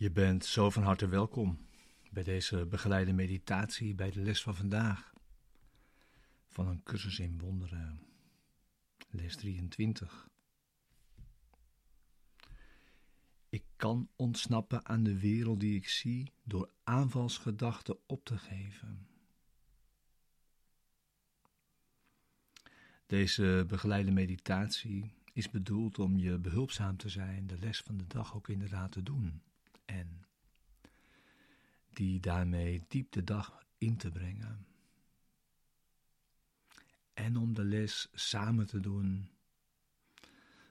Je bent zo van harte welkom bij deze begeleide meditatie bij de les van vandaag van een cursus in wonderen, les 23. Ik kan ontsnappen aan de wereld die ik zie door aanvalsgedachten op te geven. Deze begeleide meditatie is bedoeld om je behulpzaam te zijn de les van de dag ook inderdaad te doen en die daarmee diep de dag in te brengen. En om de les samen te doen,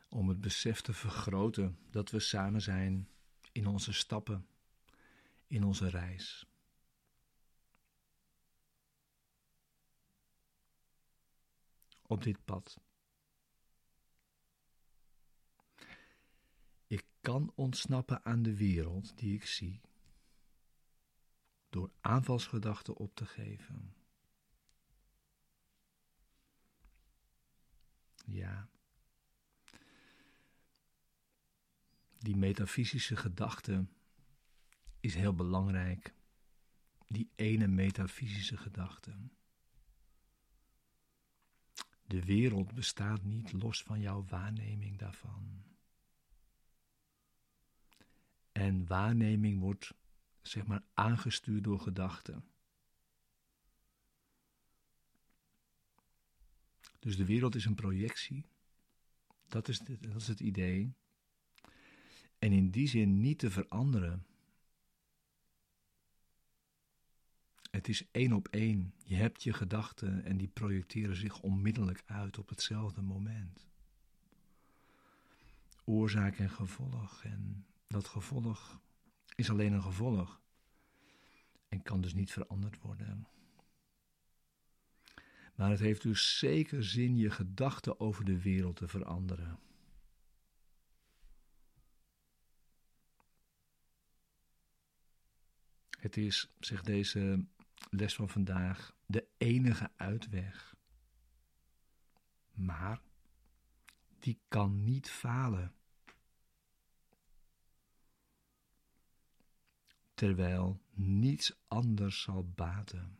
om het besef te vergroten dat we samen zijn in onze stappen, in onze reis. Op dit pad. Kan ontsnappen aan de wereld die ik zie, door aanvalsgedachten op te geven. Ja, die metafysische gedachte is heel belangrijk. Die ene metafysische gedachte. De wereld bestaat niet los van jouw waarneming daarvan. En waarneming wordt, zeg maar, aangestuurd door gedachten. Dus de wereld is een projectie. Dat is, dat is het idee. En in die zin niet te veranderen. Het is één op één. Je hebt je gedachten en die projecteren zich onmiddellijk uit op hetzelfde moment. Oorzaak en gevolg en dat gevolg is alleen een gevolg en kan dus niet veranderd worden. Maar het heeft dus zeker zin je gedachten over de wereld te veranderen. Het is, zegt deze les van vandaag, de enige uitweg. Maar die kan niet falen. Terwijl niets anders zal baten.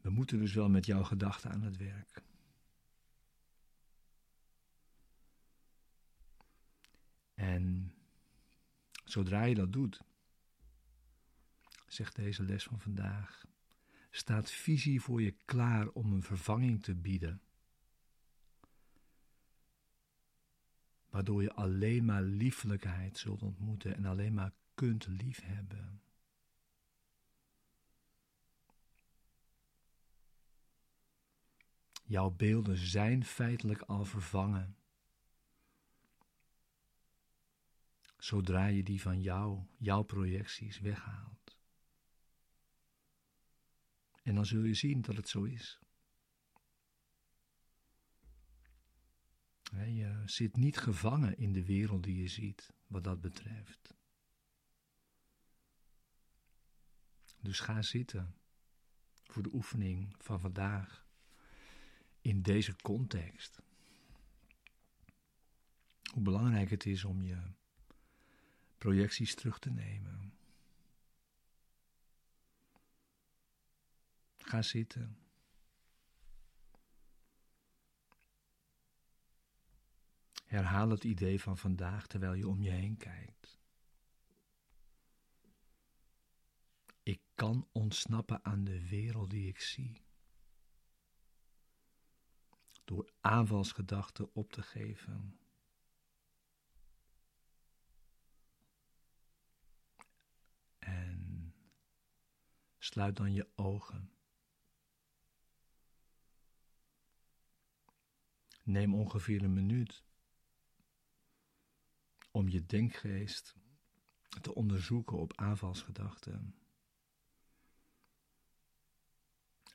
We moeten dus wel met jouw gedachten aan het werk. En zodra je dat doet, zegt deze les van vandaag, staat visie voor je klaar om een vervanging te bieden waardoor je alleen maar liefelijkheid zult ontmoeten en alleen maar kunt liefhebben. Jouw beelden zijn feitelijk al vervangen. Zodra je die van jou, jouw projecties weghaalt. En dan zul je zien dat het zo is. Je zit niet gevangen in de wereld die je ziet, wat dat betreft. Dus ga zitten voor de oefening van vandaag in deze context. Hoe belangrijk het is om je projecties terug te nemen. Ga zitten. Herhaal het idee van vandaag terwijl je om je heen kijkt. Ik kan ontsnappen aan de wereld die ik zie. Door aanvalsgedachten op te geven. En sluit dan je ogen. Neem ongeveer een minuut om je denkgeest te onderzoeken op aanvalsgedachten.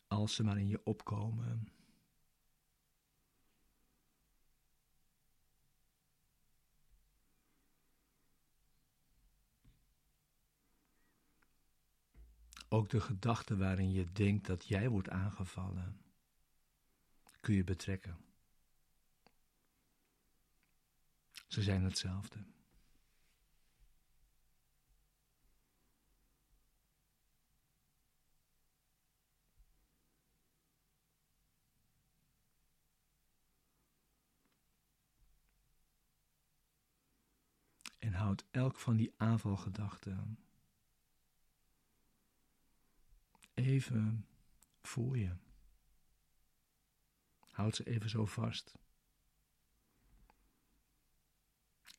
Als ze maar in je opkomen. Ook de gedachten waarin je denkt dat jij wordt aangevallen, kun je betrekken. Ze zijn hetzelfde. En houd elk van die aanvalgedachten even voor je. Houd ze even zo vast.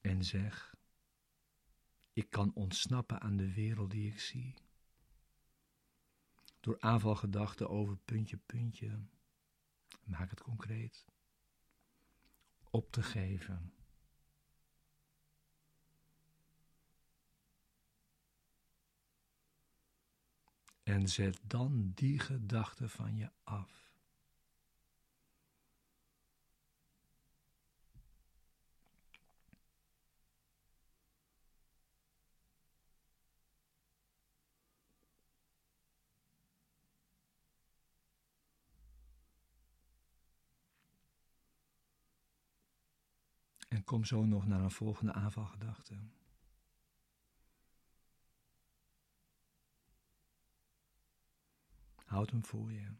En zeg: Ik kan ontsnappen aan de wereld die ik zie. Door aanvalgedachten over puntje, puntje. Maak het concreet. Op te geven. En zet dan die gedachte van je af. Kom zo nog naar een volgende aanvalgedachte. Houd hem voor je.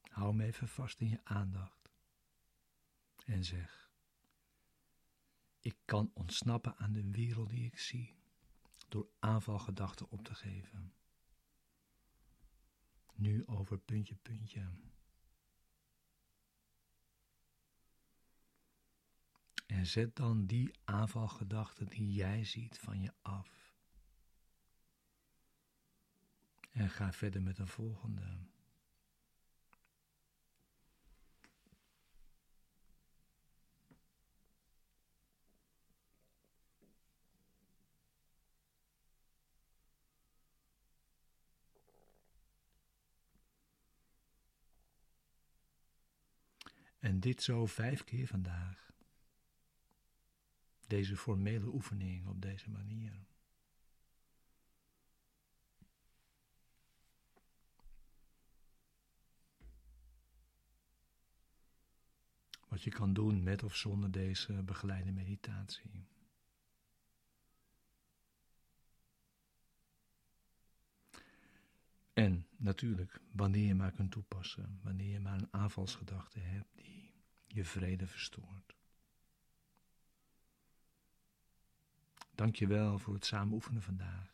Hou hem even vast in je aandacht. En zeg: Ik kan ontsnappen aan de wereld die ik zie door aanvalgedachten op te geven. Nu over puntje, puntje. En zet dan die aanvalgedachten die jij ziet van je af. En ga verder met de volgende. En dit zo vijf keer vandaag. Deze formele oefening op deze manier. Wat je kan doen met of zonder deze begeleide meditatie. En natuurlijk, wanneer je maar kunt toepassen, wanneer je maar een aanvalsgedachte hebt die je vrede verstoort. Dank je wel voor het samen oefenen vandaag.